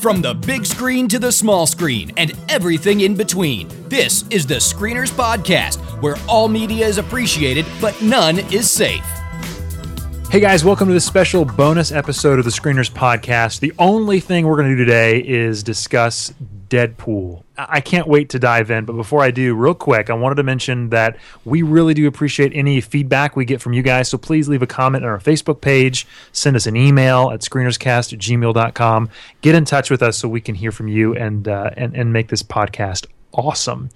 From the big screen to the small screen and everything in between, this is the Screeners Podcast, where all media is appreciated, but none is safe. Hey guys, welcome to this special bonus episode of the Screeners Podcast. The only thing we're going to do today is discuss Deadpool. I can't wait to dive in, but before I do, real quick, I wanted to mention that we really do appreciate any feedback we get from you guys. So please leave a comment on our Facebook page, send us an email at screenerscast at gmail.com. Get in touch with us so we can hear from you and, uh, and, and make this podcast awesome.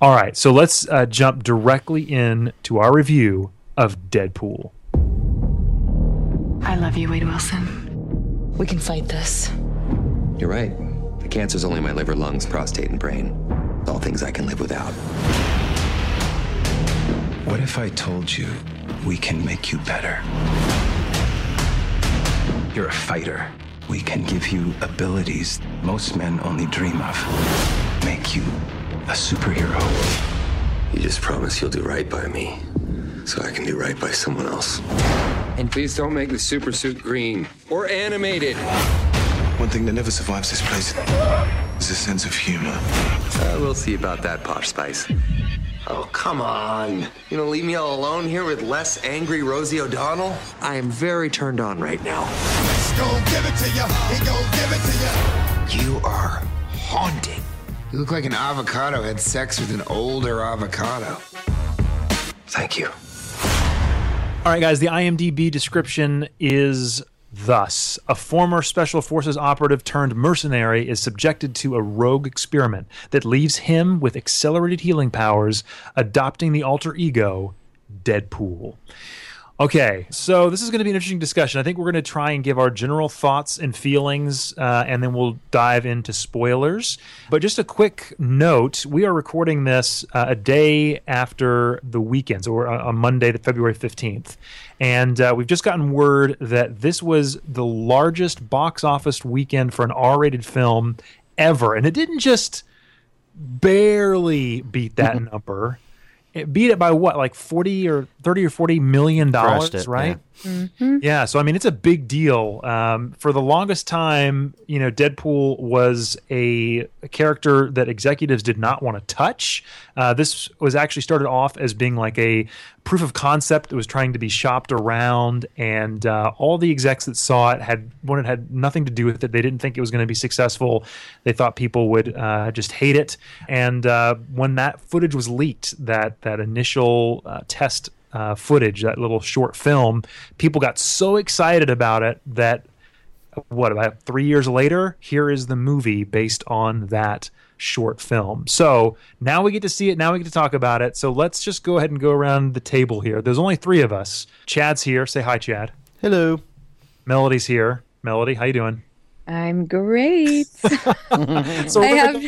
All right, so let's uh, jump directly in to our review of Deadpool. I love you, Wade Wilson. We can fight this. You're right. The cancer's only my liver, lungs, prostate, and brain. All things I can live without. What if I told you we can make you better? You're a fighter. We can give you abilities most men only dream of. Make you a superhero. You just promise you'll do right by me, so I can do right by someone else. And please don't make the super suit green or animated. One thing that never survives this place is a sense of humor. Uh, we'll see about that, Posh Spice. Oh, come on. You know, leave me all alone here with less angry Rosie O'Donnell? I am very turned on right now. Gon' give it to ya. He gon' give it to ya. You are haunting. You look like an avocado had sex with an older avocado. Thank you. All right, guys, the IMDb description is thus A former Special Forces operative turned mercenary is subjected to a rogue experiment that leaves him with accelerated healing powers, adopting the alter ego, Deadpool. Okay, so this is going to be an interesting discussion. I think we're going to try and give our general thoughts and feelings, uh, and then we'll dive into spoilers. But just a quick note we are recording this uh, a day after the weekend, so we're on Monday, February 15th. And uh, we've just gotten word that this was the largest box office weekend for an R rated film ever. And it didn't just barely beat that number it beat it by what like 40 or 30 or 40 million dollars right yeah. yeah. so i mean it's a big deal um, for the longest time you know deadpool was a, a character that executives did not want to touch uh, this was actually started off as being like a proof of concept that was trying to be shopped around and uh, all the execs that saw it had one it had nothing to do with it they didn't think it was going to be successful they thought people would uh, just hate it and uh, when that footage was leaked that that initial uh, test uh, footage that little short film people got so excited about it that what about three years later here is the movie based on that short film. So now we get to see it. Now we get to talk about it. So let's just go ahead and go around the table here. There's only three of us. Chad's here. Say hi, Chad. Hello. Melody's here. Melody, how you doing? I'm great. so I have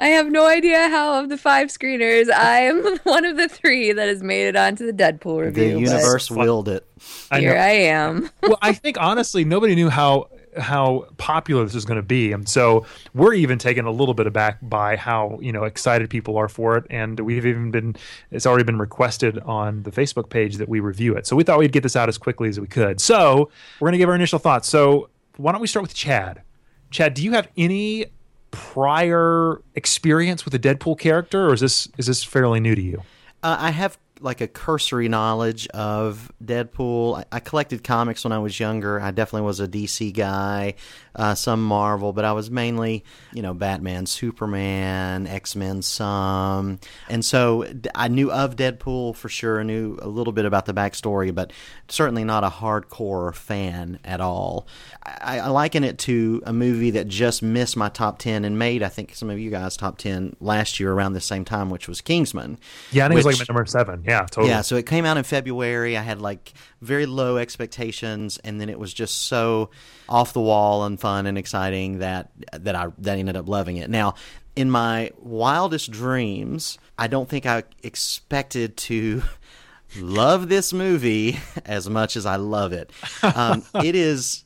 I have no idea how of the five screeners I am one of the three that has made it onto the Deadpool review. The universe willed it. I Here know. I am. well, I think honestly, nobody knew how how popular this was going to be, and so we're even taken a little bit aback by how you know excited people are for it, and we've even been it's already been requested on the Facebook page that we review it. So we thought we'd get this out as quickly as we could. So we're going to give our initial thoughts. So why don't we start with Chad? Chad, do you have any prior experience with a Deadpool character, or is this is this fairly new to you? Uh, I have like a cursory knowledge of Deadpool. I, I, collected comics when I was younger. I definitely was a DC guy, uh, some Marvel, but I was mainly, you know, Batman, Superman, X Men, some. And so I knew of Deadpool for sure. I knew a little bit about the backstory, but certainly not a hardcore fan at all. I, I liken it to a movie that just missed my top 10 and made, I think, some of you guys' top 10 last year around the same time, which was Kingsman. Yeah, I think which, it was like my number seven. Yeah, totally. Yeah, so it came out in February. I had like very low expectations, and then it was just so off the wall and fun and exciting that that I that I ended up loving it. Now, in my wildest dreams, I don't think I expected to love this movie as much as I love it. Um, it is.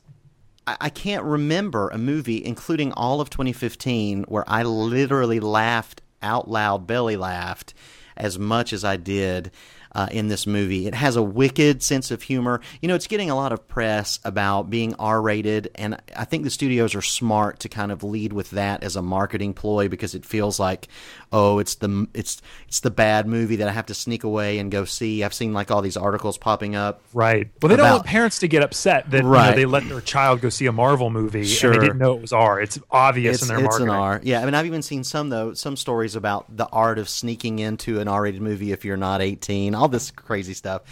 I can't remember a movie, including all of 2015, where I literally laughed out loud, belly laughed, as much as I did uh, in this movie. It has a wicked sense of humor. You know, it's getting a lot of press about being R rated, and I think the studios are smart to kind of lead with that as a marketing ploy because it feels like, oh, it's the it's it's the bad movie that I have to sneak away and go see. I've seen like all these articles popping up. Right. Well, they don't want parents to get upset that you know, they let their child go see a Marvel movie Sure. and they didn't know it was R. It's obvious It's, in their it's marketing. an R. Yeah, I mean, I've even seen some though some stories about the art of sneaking into an R-rated movie if you're not 18. All this crazy stuff,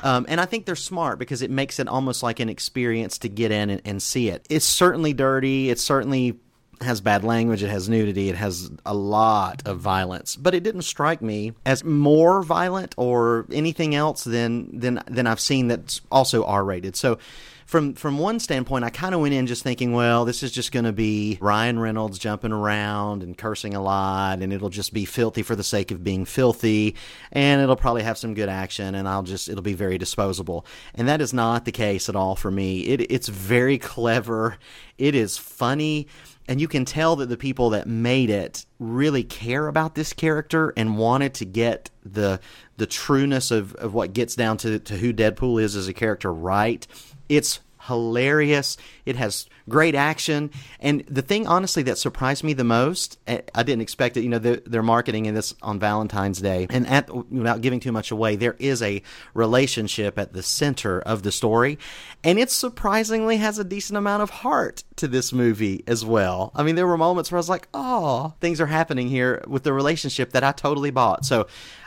um, and I think they're smart because it makes it almost like an experience to get in and, and see it. It's certainly dirty. It certainly has bad language. It has nudity. It has a lot of violence, but it didn't strike me as more violent or anything else than than than I've seen that's also R-rated. So from from one standpoint, I kind of went in just thinking, well, this is just going to be Ryan Reynolds jumping around and cursing a lot, and it'll just be filthy for the sake of being filthy, and it'll probably have some good action, and I'll just it'll be very disposable. And that is not the case at all for me. It it's very clever. It is funny. And you can tell that the people that made it really care about this character and wanted to get the the trueness of, of what gets down to, to who Deadpool is as a character right. It's hilarious. It has great action. And the thing, honestly, that surprised me the most, eh, I didn't expect it. You know, they're, they're marketing in this on Valentine's Day. And at, without giving too much away, there is a relationship at the center of the story. And it surprisingly has a decent amount of heart to this movie as well. I mean, there were moments where I was like, oh, things are happening here with the relationship that I totally bought. So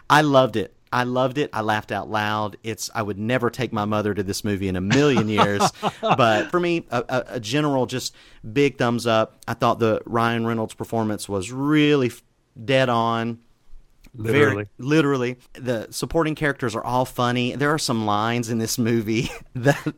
I loved it. I loved it. I laughed out loud. It's I would never take my mother to this movie in a million years, but for me, a, a, a general just big thumbs up. I thought the Ryan Reynolds performance was really dead on. Literally. Very, literally. The supporting characters are all funny. There are some lines in this movie that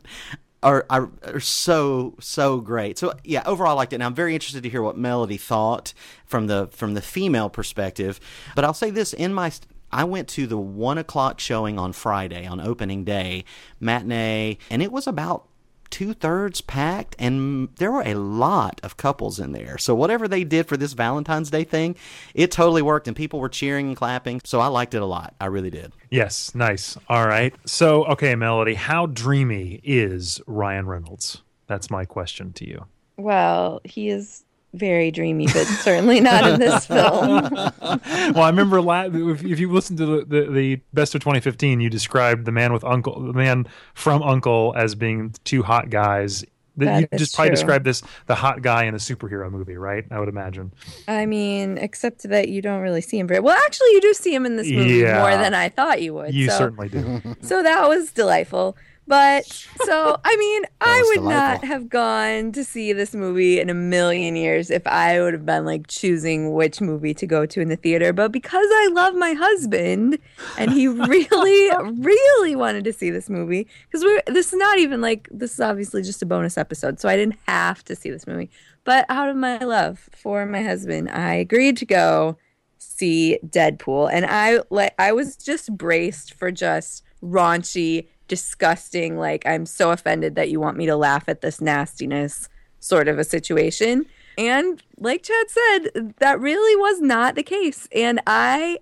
are, are are so so great. So yeah, overall I liked it. And I'm very interested to hear what Melody thought from the from the female perspective. But I'll say this in my I went to the one o'clock showing on Friday on opening day matinee, and it was about two thirds packed, and there were a lot of couples in there. So whatever they did for this Valentine's Day thing, it totally worked, and people were cheering and clapping. So I liked it a lot. I really did. Yes, nice. All right. So, okay, Melody, how dreamy is Ryan Reynolds? That's my question to you. Well, he is very dreamy, but certainly not in this film. well, I remember la- if, if you listen to the, the, the best of 2015, you described the man with Uncle, the man from Uncle, as being two hot guys. That you just probably true. described this the hot guy in a superhero movie, right? I would imagine. I mean, except that you don't really see him very well. Actually, you do see him in this movie Yeah. more than I thought you would. You so, certainly do. so that was delightful. But so I mean, I would not have gone to see this movie in a million years if I would have been like choosing which movie to go to in the theater. But because I love my husband and he really, really wanted to see this movie, because we're this is not even like this is obviously just a bonus episode, so I didn't have to see this movie. But out of my love for my husband, I agreed to go see Deadpool, and I like I was just braced for just raunchy, disgusting. Like I'm so offended that you want me to laugh at this nastiness sort of a situation. And like Chad said, that really was not the case. And I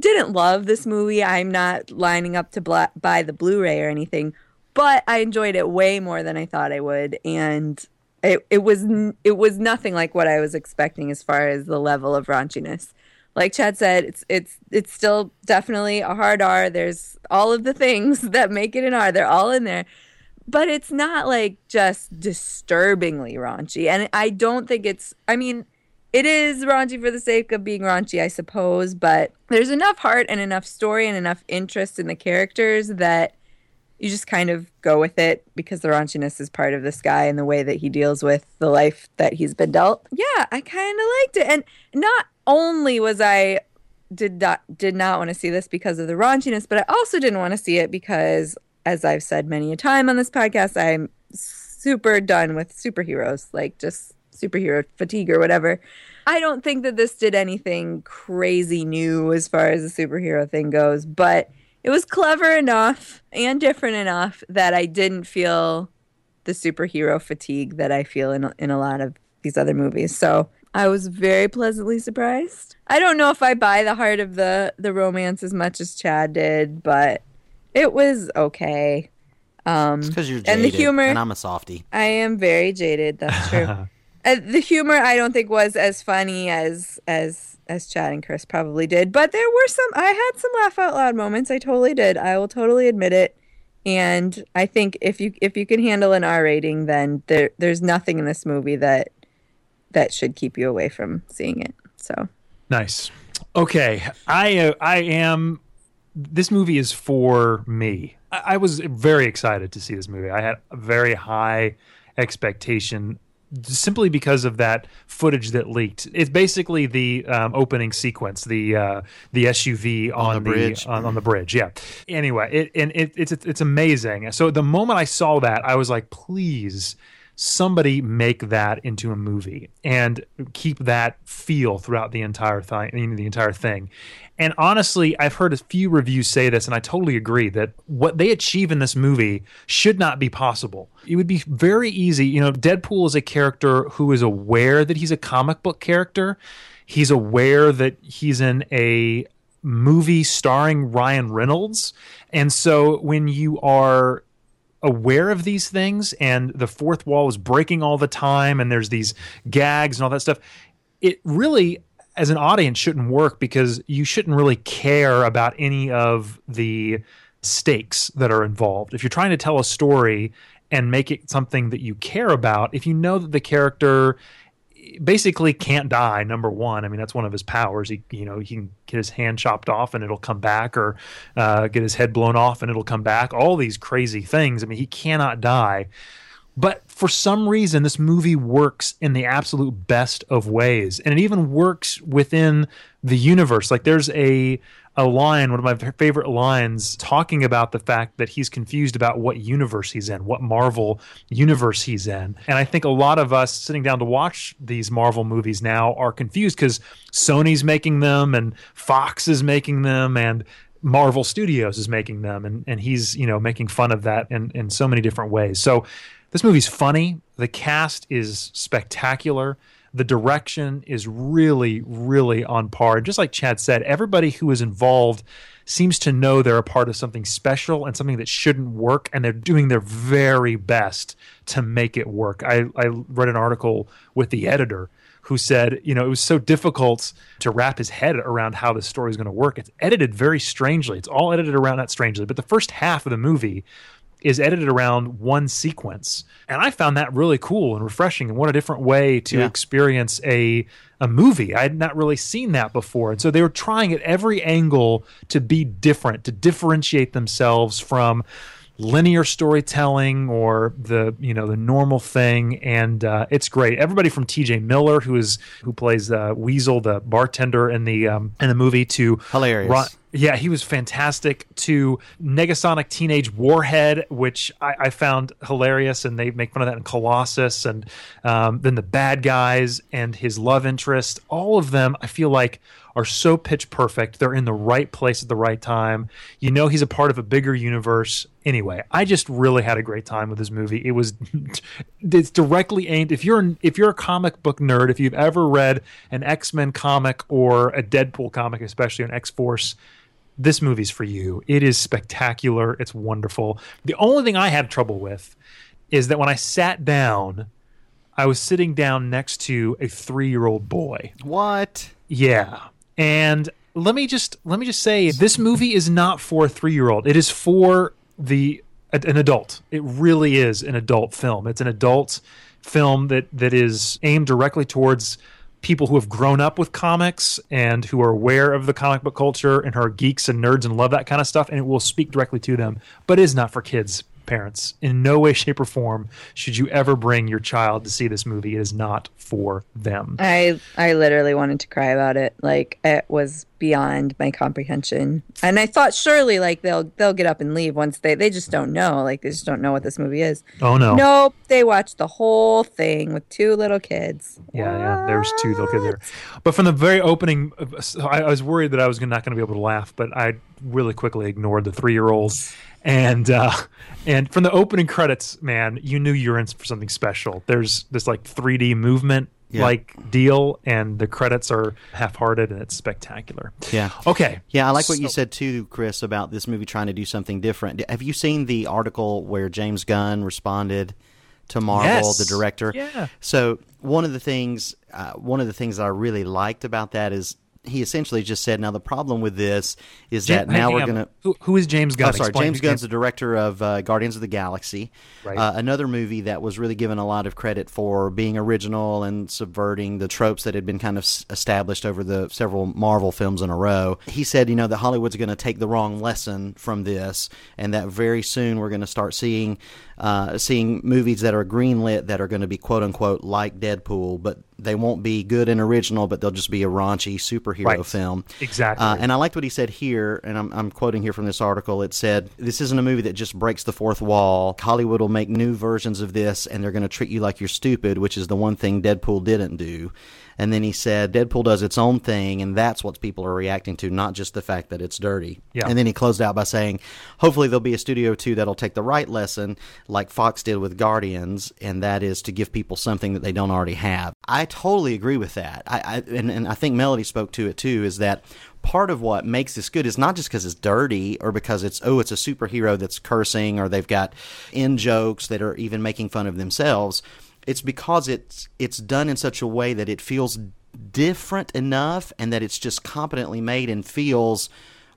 didn't love this movie. I'm not lining up to bla- buy the Blu-ray or anything, but I enjoyed it way more than I thought I would, and it it was it was nothing like what I was expecting as far as the level of raunchiness. Like Chad said, it's it's it's still definitely a hard R. There's all of the things that make it an R. They're all in there. But it's not like just disturbingly raunchy. And I don't think it's I mean, it is raunchy for the sake of being raunchy, I suppose, but there's enough heart and enough story and enough interest in the characters that you just kind of go with it because the raunchiness is part of this guy and the way that he deals with the life that he's been dealt. Yeah, I kind of liked it. And not only was I did not did not want to see this because of the raunchiness, but I also didn't want to see it because as I've said many a time on this podcast, I'm super done with superheroes, like just superhero fatigue or whatever. I don't think that this did anything crazy new as far as the superhero thing goes, but it was clever enough and different enough that I didn't feel the superhero fatigue that I feel in in a lot of these other movies. So I was very pleasantly surprised. I don't know if I buy the heart of the the romance as much as Chad did, but it was okay. Um, Because you're jaded, and the humor, and I'm a softie. I am very jaded. That's true. uh, the humor, I don't think was as funny as as as Chad and Chris probably did, but there were some. I had some laugh out loud moments. I totally did. I will totally admit it. And I think if you if you can handle an R rating, then there there's nothing in this movie that that should keep you away from seeing it. So Nice. Okay, I uh, I am. This movie is for me. I, I was very excited to see this movie. I had a very high expectation simply because of that footage that leaked. It's basically the um, opening sequence, the uh, the SUV on, the bridge. on, on the bridge. Yeah. Anyway, it and it, it's it's amazing. So the moment I saw that, I was like, please. Somebody make that into a movie and keep that feel throughout the entire thing. The entire thing, and honestly, I've heard a few reviews say this, and I totally agree that what they achieve in this movie should not be possible. It would be very easy. You know, Deadpool is a character who is aware that he's a comic book character. He's aware that he's in a movie starring Ryan Reynolds. And so when you are aware of these things and the fourth wall is breaking all the time and there's these gags and all that stuff, it really as an audience shouldn't work because you shouldn't really care about any of the stakes that are involved. If you're trying to tell a story and make it something that you care about, if you know that the character basically can't die number one. I mean that's one of his powers. He you know he can get his hand chopped off and it'll come back or uh, get his head blown off and it'll come back. All these crazy things. I mean he cannot die. But for some reason this movie works in the absolute best of ways. And it even works within the universe. Like there's a a line, one of my favorite lines, talking about the fact that he's confused about what universe he's in, what Marvel universe he's in. And I think a lot of us sitting down to watch these Marvel movies now are confused because Sony's making them and Fox is making them and Marvel Studios is making them. And, and he's, you know, making fun of that in, in so many different ways. So this movie's funny. The cast is spectacular the direction is really, really on par. Just like Chad said, everybody who is involved seems to know they're a part of something special and something that shouldn't work, and they're doing their very best to make it work. I, I read an article with the editor who said, you know, it was so difficult to wrap his head around how this story is going to work. It's edited very strangely. It's all edited around that strangely. But the first half of the movie is edited around one sequence. And I found that really cool and refreshing and what a different way to Yeah. experience a a movie. I had not really seen that before. And so they were trying at every angle to be different, to differentiate themselves from linear storytelling or the you know the normal thing and uh, it's great everybody from tj miller who is who plays uh, weasel the bartender in the um, in the movie to Hilarious. Ron- yeah, he was fantastic. To Negasonic Teenage Warhead, which I, I found hilarious, and they make fun of that in Colossus, and um, then the bad guys and his love interest. All of them, I feel like, are so pitch perfect. They're in the right place at the right time. You know, he's a part of a bigger universe. Anyway, I just really had a great time with this movie. It was, it's directly aimed. If you're if you're a comic book nerd, if you've ever read an X Men comic or a Deadpool comic, especially an X Force this movie's for you. It is spectacular. It's wonderful. The only thing I had trouble with is that when I sat down, I was sitting down next to a three year old boy. What? Yeah. And let me just let me just say this movie is not for a three year old. It is for the an adult. It really is an adult film. It's an adult film that that is aimed directly towards people who have grown up with comics and who are aware of the comic book culture and are geeks and nerds and love that kind of stuff and it will speak directly to them but it is not for kids parents in no way shape or form should you ever bring your child to see this movie it is not for them I I literally wanted to cry about it. Like it was beyond my comprehension. And I thought surely like they'll they'll get up and leave once they they just don't know. Like they just don't know what this movie is. oh no Nope, they watched the whole thing with two little kids. Yeah, yeah. There's two little kids there. But from the very opening, uh, I, I was worried that I was not going to be able to laugh, but I really quickly ignored the three year old. And uh, and from the opening credits, man, you knew you were in for something special. There's this like 3D movement Yeah. like deal, and the credits are half-hearted, and it's spectacular. Yeah. Okay. Yeah, I like what you said too, Chris, about this movie trying to do something different. Have you seen the article where James Gunn responded to Marvel, Yes. the director? Yeah. So one of the things, uh, one of the things that I really liked about that is he essentially just said, "Now the problem with this is that now we're going to." Who, who is James Gunn? Oh, sorry. Explain James Gunn's the director of uh, Guardians of the Galaxy. Right. Uh, another movie that was really given a lot of credit for being original and subverting the tropes that had been kind of established over the several Marvel films in a row. He said, you know, that Hollywood's going to take the wrong lesson from this, and that very soon we're going to start seeing uh, seeing movies that are greenlit that are going to be quote unquote like Deadpool, but they won't be good and original, but they'll just be a raunchy superhero Right. film. Exactly. Uh, and I liked what he said here, and I'm, I'm quoting here from this article. It said, This isn't a movie that just breaks the fourth wall. Hollywood will make new versions of this, and they're going to treat you like you're stupid, which is the one thing Deadpool didn't do. And then he said, Deadpool does its own thing, and that's what people are reacting to, not just the fact that it's dirty. Yeah. And then he closed out by saying, Hopefully, there'll be a studio too that'll take the right lesson, like Fox did with Guardians, and that is to give people something that they don't already have. I totally agree with that. I, I and, and I think Melody spoke to it too, is that part of what makes this good is not just because it's dirty or because it's oh it's a superhero that's cursing or they've got in jokes that are even making fun of themselves it's because it's it's done in such a way that it feels different enough and that it's just competently made and feels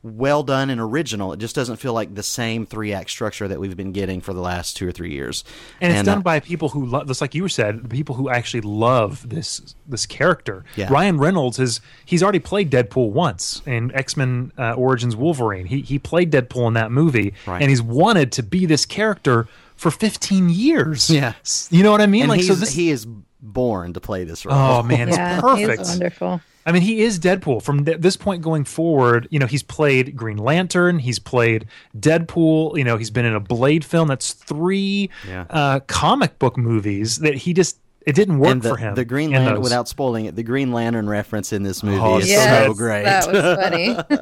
well done and original. It just doesn't feel like the same three act structure that we've been getting for the last two or three years. And it's done uh, by people who love just like you said the people who actually love this this character. Yeah. ryan reynolds is he's already played deadpool once in x-men uh, origins wolverine. He, he played deadpool in that movie. Right. and he's wanted to be this character for 15 years Yeah. you know what i mean and like so this he is born to play this role oh man it's yeah, perfect he's wonderful. I mean, he is Deadpool. From th- this point going forward, you know, he's played Green Lantern, he's played Deadpool. You know, he's been in a Blade film. That's three Yeah. uh, comic book movies that he just it didn't work and the, for him. the Green Lantern, those. without spoiling it, the Green Lantern reference in this movie Oh, is yes, so great. That was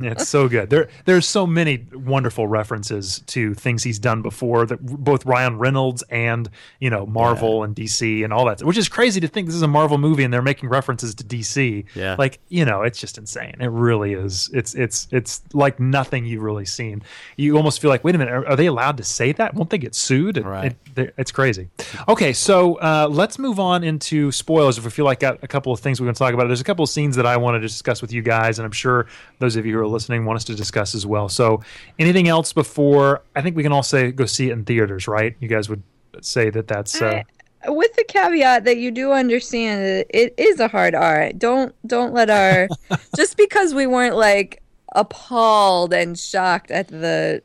funny. it's so good. There, there's so many wonderful references to things he's done before. That both Ryan Reynolds and you know Marvel and DC and all that, which is crazy to think this is a Marvel movie and they're making references to DC. Yeah. like you know, it's just insane. It really is. It's it's it's like nothing you've really seen. You almost feel like, wait a minute, are, are they allowed to say that? Won't they get sued? Right. it- they- it's crazy. Okay, so uh, uh, let's move on into spoilers. If we feel like got a couple of things we're going to talk about, there's a couple of scenes that I want to discuss with you guys, and I'm sure those of you who are listening want us to discuss as well. So, anything else before? I think we can all say go see it in theaters, right? You guys would say that that's. Uh, With the caveat that you do understand that it is a hard R. Don't don't let our just because we weren't like appalled and shocked at the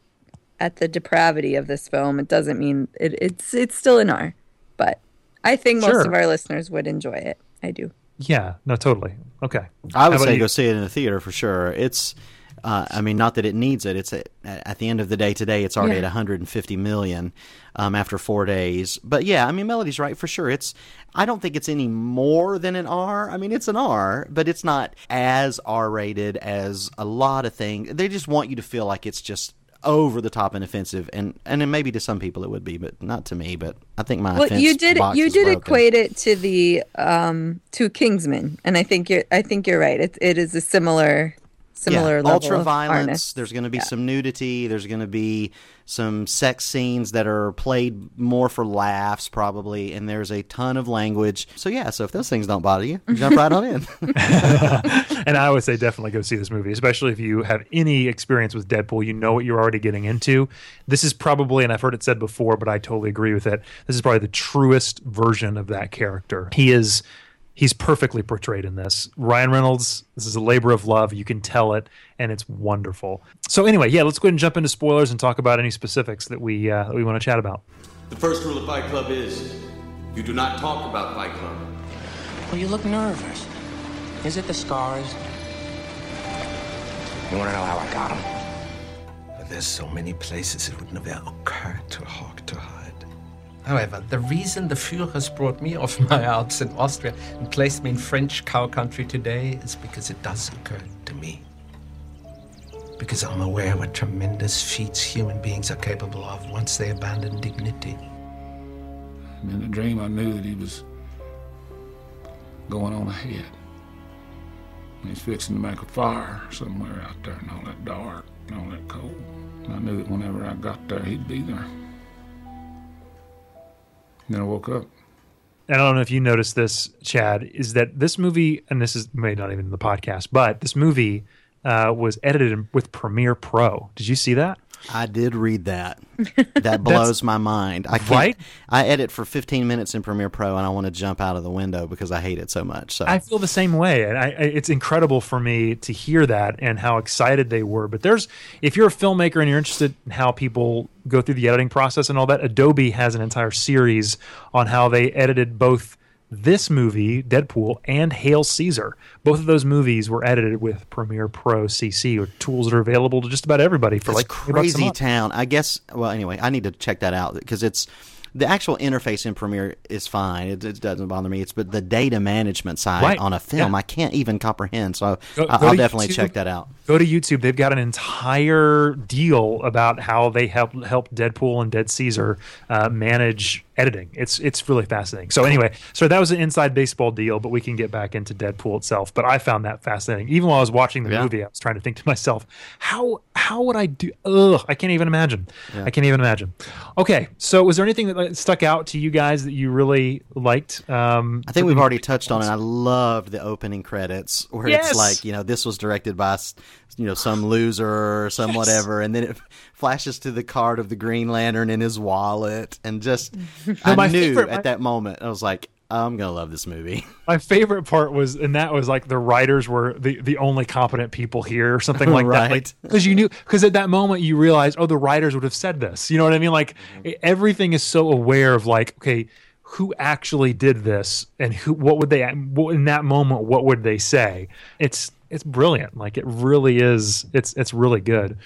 at the depravity of this film, it doesn't mean it, it's it's still an R. But I think most Sure. of our listeners would enjoy it. I do. yeah, no, totally. Okay. I would say you? go see it in the theater for sure. It's, uh, I mean, not that it needs it. It's a, at the end of the day today, it's already Yeah. at 150 million um, after four days. But yeah, I mean, Melody's right for sure. It's, I don't think it's any more than an R. I mean, it's an R, but it's not as R rated as a lot of things. They just want you to feel like it's just over the top and offensive, and and maybe to some people it would be, but not to me. But I think my Well, offense you did you did equate it to the um to Kingsman, and I think you're I think you're right. It it is a similar similar level ultra of violence. hardness. There's going to be some nudity. There's going to be some sex scenes that are played more for laughs, probably, and there's a ton of language. So yeah, so if those things don't bother you, jump right on in. and I would say definitely go see this movie, especially if you have any experience with Deadpool. You know what you're already getting into. This is probably, and I've heard it said before, but I totally agree with it. This is probably the truest version of that character. He is. He's perfectly portrayed in this. Ryan Reynolds, this is a labor of love. You can tell it, and it's wonderful. So, anyway, yeah, let's go ahead and jump into spoilers and talk about any specifics that we uh, that we want to chat about. The first rule of Fight Club is you do not talk about Fight Club. Well, you look nervous. Is it the scars? You want to know how I got them? There's so many places it would never occur to Hawk to hide. However, the reason the Führers brought me off my Alps in Austria and placed me in French cow country today is because it does occur to me. Because I'm aware of what tremendous feats human beings are capable of once they abandon dignity. In the dream, I knew that he was going on ahead. He's fixing to make a fire somewhere out there in all that dark and all that cold. And I knew that whenever I got there, he'd be there. Then I woke up. And I don't know if you noticed this, Chad, is that this movie, and this is maybe not even in the podcast, but this movie uh, was edited with Premiere Pro. Did you see that? I did read that. That blows my mind. I can't, Right? I edit for 15 minutes in Premiere Pro, and I want to jump out of the window because I hate it so much. So I feel the same way, and I, I, it's incredible for me to hear that and how excited they were. But there's, if you're a filmmaker and you're interested in how people go through the editing process and all that, Adobe has an entire series on how they edited both this movie, Deadpool, and Hail Caesar. Both of those movies were edited with Premiere Pro CC, or tools that are available to just about everybody for it's like 20 bucks a crazy town. I guess. Well, anyway, I need to check that out because it's the actual interface in Premiere is fine. It, it doesn't bother me. It's but the data management side Right. on a film, Yeah. I can't even comprehend. So Go- I- go I'll to definitely YouTube. check that out. Go to YouTube. They've got an entire deal about how they help help Deadpool and Dead Caesar uh, manage editing. It's it's really fascinating. So anyway, so that was an inside baseball deal, but we can get back into Deadpool itself. But I found that fascinating. Even while I was watching the Yeah. movie, I was trying to think to myself, how how would I do? Ugh, I can't even imagine. I can't even imagine. Okay, so was there anything that stuck out to you guys that you really liked? Um, I think we've already touched on it. I loved the opening credits where Yes! it's like, you know, this was directed by, you know, some loser or some whatever, and then it flashes to the card of the Green Lantern in his wallet, and just I my knew favorite- at that moment I was like, I'm gonna love this movie. My favorite part was, and that was like the writers were the, the only competent people here, or something like that. Right. Because you knew, because at that moment you realized, oh, the writers would have said this. You know what I mean? Like Mm-hmm. everything is so aware of, like, okay, who actually did this, and who, what would they, in that moment, what would they say? It's it's brilliant. Like it really is. It's it's really good.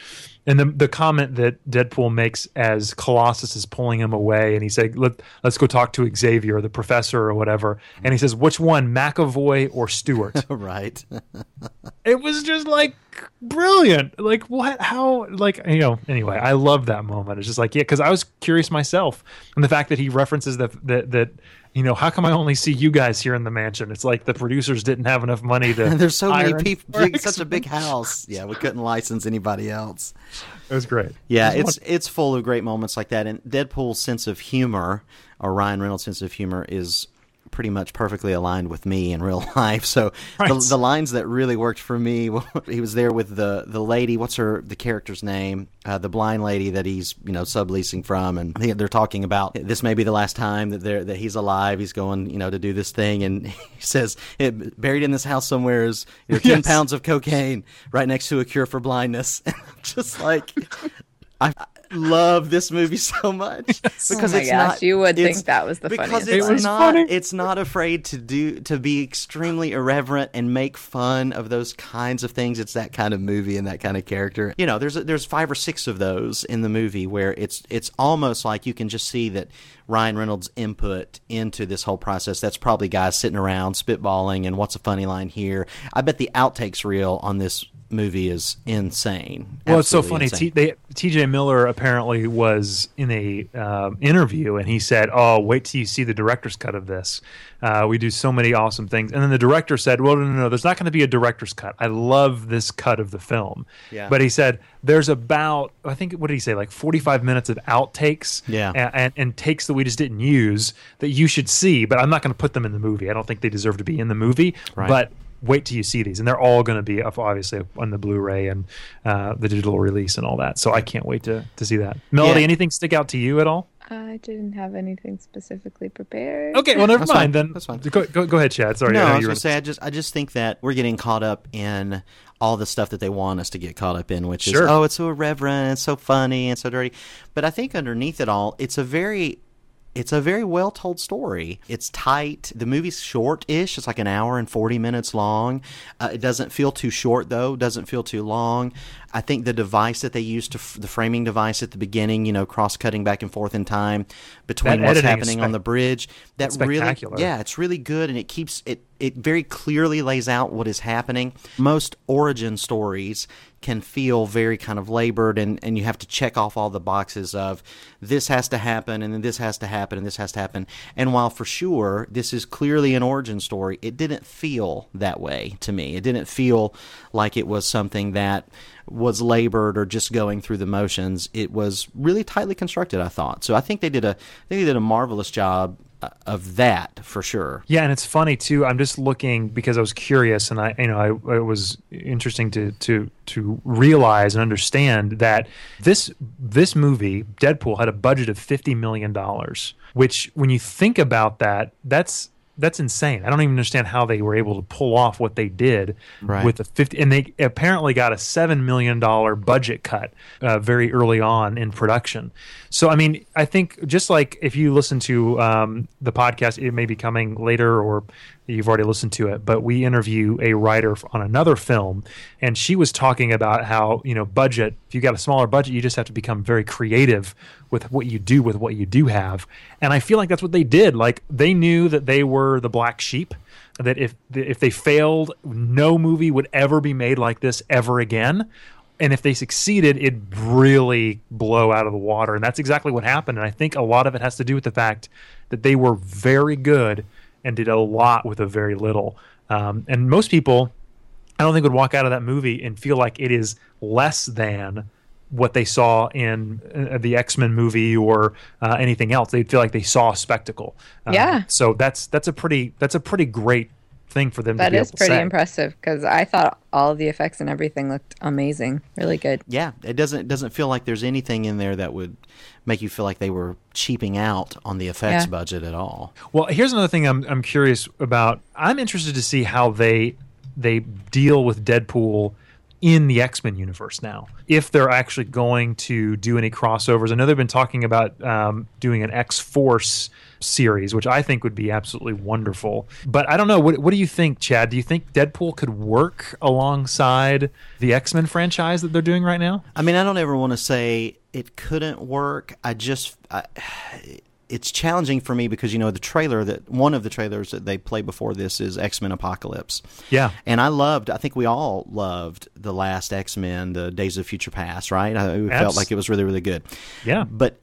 And the the comment that Deadpool makes as Colossus is pulling him away, and he said, Let, "Let's go talk to Xavier, the professor, or whatever." And he says, "Which one, McAvoy or Stewart?" right. it was just like brilliant. Like what? How? Like you know? Anyway, I love that moment. It's just like yeah, because I was curious myself, and the fact that he references that that that. You know, how come I only see you guys here in the mansion? It's like the producers didn't have enough money to. There's so many people, big, such a big house. Yeah, we couldn't license anybody else. It was great. Yeah, was it's it's full of great moments like that, and Deadpool's sense of humor, or Ryan Reynolds' sense of humor, is pretty much perfectly aligned with me in real life. So the, Right. the lines that really worked for me, he was there with the the lady. What's her the character's name? Uh, the blind lady that he's you know subleasing from, and they- they're talking about this may be the last time that they're that he's alive. He's going you know to do this thing, and he says it, buried in this house somewhere is you know, ten Yes. pounds of cocaine right next to a cure for blindness. And I'm just like. I love this movie so much oh because Oh it's gosh, not. you would think that was the because funniest it's line. Not. funny. It's not afraid to do to be extremely irreverent and make fun of those kinds of things. It's that kind of movie and that kind of character. You know, there's there's five or six of those in the movie where it's it's almost like you can just see that Ryan Reynolds' input into this whole process. That's probably guys sitting around spitballing and what's a funny line here. I bet the outtakes reel on this movie is insane. Well, it's so funny. T- they, T.J. Miller apparently was in a um, interview, and he said, "Oh, wait till you see the director's cut of this. Uh, we do so many awesome things." And then the director said, "Well, no, no, no. There's not going to be a director's cut. I love this cut of the film." Yeah. But he said there's about I think what did he say like 45 minutes of outtakes, Yeah. and, and, and takes that we just didn't use that you should see. But I'm not going to put them in the movie. I don't think they deserve to be in the movie. Right. But wait till you see these, and they're all going to be up, obviously on the Blu-ray and uh, the digital release and all that. So I can't wait to to see that. Melody, Yeah. anything stick out to you at all? I didn't have anything specifically prepared. Okay, well, never That's mind fine. then. That's fine. Go, go, go ahead, Chad. Sorry, no, I I was gonna say I just I just think that we're getting caught up in all the stuff that they want us to get caught up in, which Sure. is oh, it's so irreverent, it's so funny, and so dirty. But I think underneath it all, it's a very it's a very well told story. It's tight. The movie's short ish. It's like an hour and 40 minutes long. Uh, it doesn't feel too short, though. Doesn't feel too long. I think the device that they used to, f- the framing device at the beginning, you know, cross cutting back and forth in time between That what's happening on the bridge, that really, yeah, it's really good and it keeps it it very clearly lays out what is happening. Most origin stories can feel very kind of labored and, and you have to check off all the boxes of this has to happen and then this has to happen and this has to happen. And while for sure this is clearly an origin story, it didn't feel that way to me. It didn't feel like it was something that was labored or just going through the motions. It was really tightly constructed, I thought. So I think they did a they did a marvelous job of that for sure. Yeah, and it's funny too. I'm just looking because I was curious, and I, you know, I, it was interesting to to to realize and understand that this this movie, Deadpool, had a budget of fifty million dollars. Which, when you think about that, that's that's insane. I don't even understand how they were able to pull off what they did Right. with the 50 and they apparently got a 7 million dollar budget cut uh, very early on in production. So I mean, I think just like if you listen to um, the podcast it may be coming later or you've already listened to it, but we interview a writer on another film and she was talking about how, you know, budget, if you got a smaller budget, you just have to become very creative with what you do with what you do have. And I feel like that's what they did. Like they knew that they were the black sheep. That if if they failed, no movie would ever be made like this ever again. And if they succeeded, it'd really blow out of the water. And that's exactly what happened. And I think a lot of it has to do with the fact that they were very good and did a lot with a very little. Um, and most people, I don't think would walk out of that movie and feel like it is less than what they saw in uh, the X Men movie or uh, anything else. They'd feel like they saw a spectacle. Um, Yeah. So that's that's a pretty that's a pretty great thing for them to That be is able to pretty impressive because I thought all of the effects and everything looked amazing, really good. Yeah, it doesn't it doesn't feel like there's anything in there that would make you feel like they were cheaping out on the effects Yeah. budget at all. Well, here's another thing I'm I'm curious about. I'm interested to see how they they deal with Deadpool in the X Men universe now. If they're actually going to do any crossovers, I know they've been talking about um, doing an X Force series, which I think would be absolutely wonderful. But I don't know. What, what do you think, Chad? Do you think Deadpool could work alongside the X Men franchise that they're doing right now? I mean, I don't ever want to say it couldn't work. I just, I, it's challenging for me because you know the trailer that one of the trailers that they play before this is X Men Apocalypse. Yeah. and I loved. I think we all loved the last X Men, the Days of Future Past. Right? I, it felt like it was really, really good. Yeah. but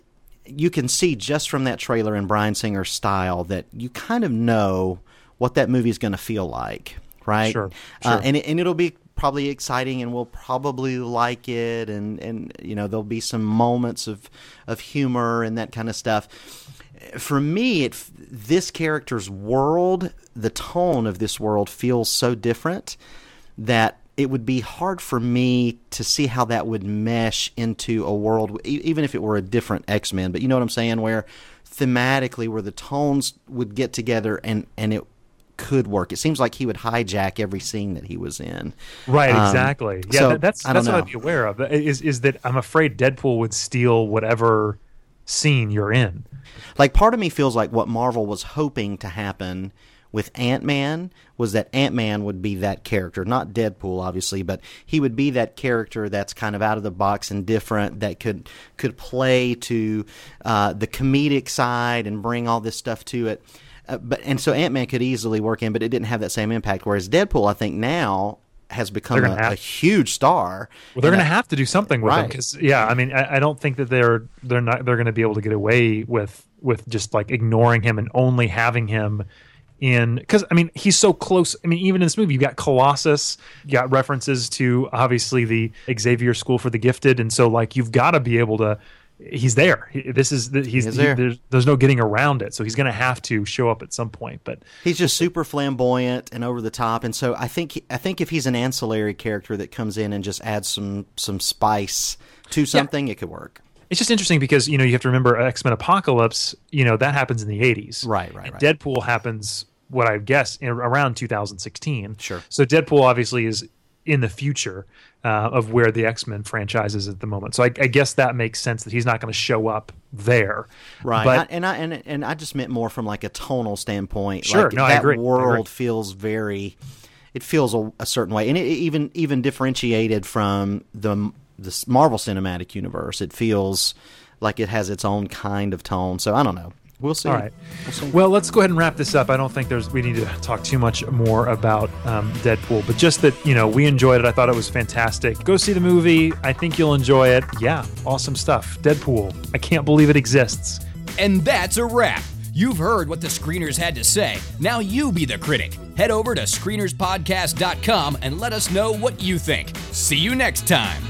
you can see just from that trailer and Bryan Singer's style that you kind of know what that movie is going to feel like, right? Sure, Uh, sure. and it, and it'll be probably exciting, and we'll probably like it, and and you know there'll be some moments of of humor and that kind of stuff. For me, it this character's world, the tone of this world feels so different that it would be hard for me to see how that would mesh into a world, even if it were a different X Men. But you know what I'm saying? Where thematically, where the tones would get together and and it could work. It seems like he would hijack every scene that he was in. Right, Um, exactly. Yeah, so, that, that's that's don't what. I'd be aware of. Is is that I'm afraid Deadpool would steal whatever scene you're in. Like part of me feels like what Marvel was hoping to happen with Ant Man was that Ant Man would be that character, not Deadpool, obviously, but he would be that character that's kind of out of the box and different that could could play to uh, the comedic side and bring all this stuff to it. Uh, but and so Ant Man could easily work in, but it didn't have that same impact. Whereas Deadpool, I think now has become a, a huge star. Well, they're going to have to do something with him because, yeah, I mean, I, I don't think that they're they're not they're going to be able to get away with with just like ignoring him and only having him in because I mean he's so close. I mean, even in this movie, you got Colossus, you got references to obviously the Xavier School for the Gifted, and so like you've got to be able to. He's there. He, this is the, he's is he- there. there's, there's no getting around it. So he's going to have to show up at some point. But He's just super flamboyant and over the top, and so I think I think if he's an ancillary character that comes in and just adds some some spice to something, it could work. It's just interesting because you know you have to remember X Men Apocalypse. You know that happens in the '80s, Right, right, right. Deadpool happens what I guess in, around 2016. Sure. So Deadpool obviously is in the future uh, of where the X Men franchise is at the moment. So I, I guess that makes sense that he's not going to show up there. Right, But I, and I and and I just meant more from like a tonal standpoint. Sure, like no, I that agree, I agree. world feels very, it feels a, a certain way, and it, it even even differentiated from the the Marvel Cinematic Universe. It feels like it has its own kind of tone. So I don't know. We'll see. All right. Well, let's go ahead and wrap this up. I don't think there's we need to talk too much more about um, Deadpool, but just that you know we enjoyed it. I thought it was fantastic. Go see the movie. I think you'll enjoy it. Yeah, awesome stuff. Deadpool. I can't believe it exists. And that's a wrap. You've heard what the screeners had to say. Now you be the critic. Head over to screenerspodcast.com and let us know what you think. See you next time.